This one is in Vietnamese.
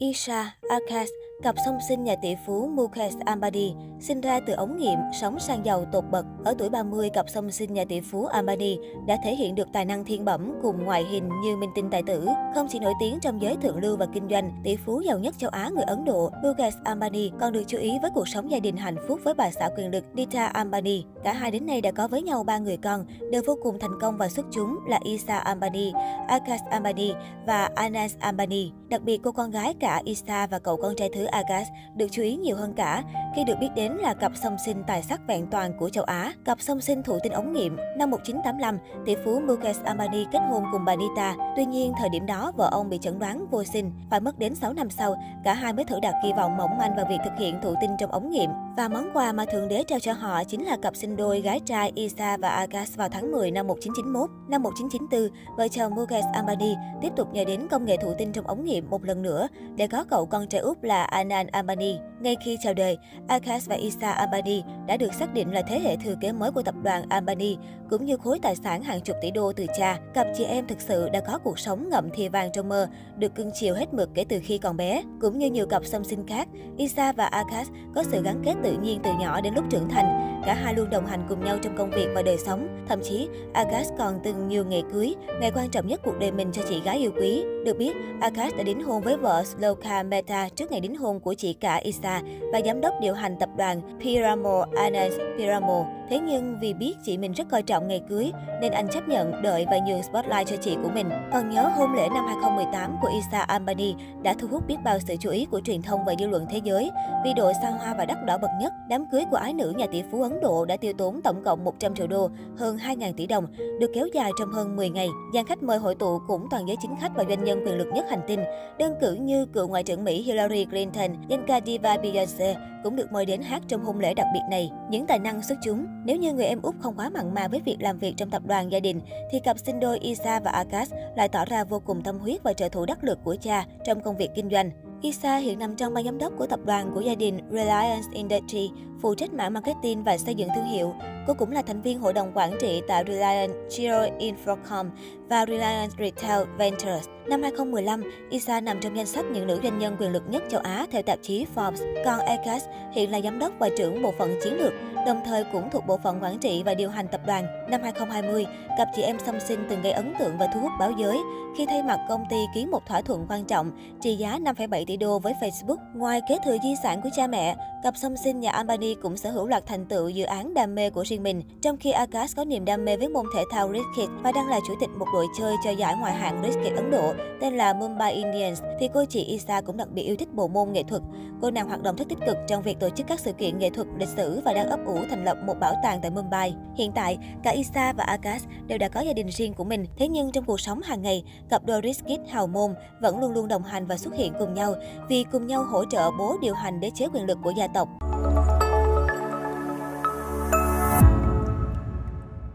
Isha Akash, cặp song sinh nhà tỷ phú Mukesh Ambani, sinh ra từ ống nghiệm, sống sang giàu tột bậc. Ở tuổi 30, cặp song sinh nhà tỷ phú Ambani đã thể hiện được tài năng thiên bẩm cùng ngoại hình như minh tinh tài tử. Không chỉ nổi tiếng trong giới thượng lưu và kinh doanh, tỷ phú giàu nhất châu Á người Ấn Độ, Mukesh Ambani còn được chú ý với cuộc sống gia đình hạnh phúc với bà xã quyền lực Dita Ambani. Cả hai đến nay đã có với nhau ba người con, đều vô cùng thành công và xuất chúng là Isha Ambani, Akash Ambani và Anas Ambani. Đặc biệt cô con gái cả Isa và cậu con trai thứ Agas được chú ý nhiều hơn cả khi được biết đến là cặp song sinh tài sắc vẹn toàn của châu Á. Cặp song sinh thụ tinh ống nghiệm năm 1985, tỷ phú Mukesh Ambani kết hôn cùng bà Nita. Tuy nhiên, thời điểm đó vợ ông bị chẩn đoán vô sinh. Phải mất đến 6 năm sau, cả hai mới thử đặt kỳ vọng mỏng manh vào việc thực hiện thụ tinh trong ống nghiệm. Và món quà mà Thượng Đế trao cho họ chính là cặp sinh đôi gái trai Isa và Agas vào tháng 10 năm 1991. Năm 1994, vợ chồng Mukesh Ambani tiếp tục nhờ đến công nghệ thụ tinh trong ống nghiệm một lần nữa để có cậu con trai út là Anand Ambani. Ngay khi chào đời, Akash và Isa Ambani đã được xác định là thế hệ thừa kế mới của tập đoàn Ambani, cũng như khối tài sản hàng chục tỷ đô từ cha. Cặp chị em thực sự đã có cuộc sống ngậm thìa vàng trong mơ, được cưng chiều hết mực kể từ khi còn bé. Cũng như nhiều cặp song sinh khác, Isa và Akash có sự gắn kết tự nhiên từ nhỏ đến lúc trưởng thành. Cả hai luôn đồng hành cùng nhau trong công việc và đời sống. Thậm chí, Akash còn từng nhiều ngày cưới, ngày quan trọng nhất cuộc đời mình cho chị gái yêu quý. Được biết, Akash đã đính hôn với vợ Sloka Mehta trước ngày đính hôn của chị cả Isa và giám đốc điều hành tập đoàn Piramo Anand Piramo. Thế nhưng vì biết chị mình rất coi trọng ngày cưới, nên anh chấp nhận đợi và nhường spotlight cho chị của mình. Còn nhớ hôn lễ năm 2018 của Isa Ambani đã thu hút biết bao sự chú ý của truyền thông và dư luận thế giới. Vì độ xa hoa và đắt đỏ bậc nhất, đám cưới của ái nữ nhà tỷ phú Ấn Độ đã tiêu tốn tổng cộng 100 triệu đô, hơn 2.000 tỷ đồng, được kéo dài trong hơn 10 ngày. Gian khách mời hội tụ cũng toàn giới chính khách và doanh nhân quyền lực nhất hành tinh. Đơn cử như cựu Ngoại trưởng Mỹ Hillary Clinton, danh ca diva Beyoncé cũng được mời đến hát trong hôn lễ đặc biệt này. Những tài năng xuất chúng. Nếu như người em út không quá mặn mà với việc làm việc trong tập đoàn gia đình, thì cặp sinh đôi Isa và Akash lại tỏ ra vô cùng tâm huyết và trợ thủ đắc lực của cha trong công việc kinh doanh. Isa hiện nằm trong ban giám đốc của tập đoàn của gia đình Reliance Industry, phụ trách mảng marketing và xây dựng thương hiệu. Cô cũng là thành viên hội đồng quản trị tại Reliance Geo Infocom và Reliance Retail Ventures. Năm 2015, Isa nằm trong danh sách những nữ doanh nhân quyền lực nhất châu Á theo tạp chí Forbes. Còn Akash hiện là giám đốc và trưởng bộ phận chiến lược, đồng thời cũng thuộc bộ phận quản trị và điều hành tập đoàn. Năm 2020, cặp chị em song sinh từng gây ấn tượng và thu hút báo giới khi thay mặt công ty ký một thỏa thuận quan trọng trị giá 5,7 tỷ đô với Facebook. Ngoài kế thừa di sản của cha mẹ, cặp song sinh nhà Albany cũng sở hữu loạt thành tựu dự án đam mê của riêng mình. Trong khi Akash có niềm đam mê với môn thể thao cricket và đang là chủ tịch một đội chơi cho giải ngoại hạng cricket Ấn Độ tên là Mumbai Indians, thì cô chị Isa cũng đặc biệt yêu thích bộ môn nghệ thuật. Cô nàng hoạt động rất tích cực trong việc tổ chức các sự kiện nghệ thuật lịch sử và đang ấp ủ thành lập một bảo tàng tại Mumbai. Hiện tại, cả Isa và Akash đều đã có gia đình riêng của mình. Thế nhưng trong cuộc sống hàng ngày, cặp đôi Rizkit hào môn vẫn luôn luôn đồng hành và xuất hiện cùng nhau vì cùng nhau hỗ trợ bố điều hành đế chế quyền lực của gia tộc.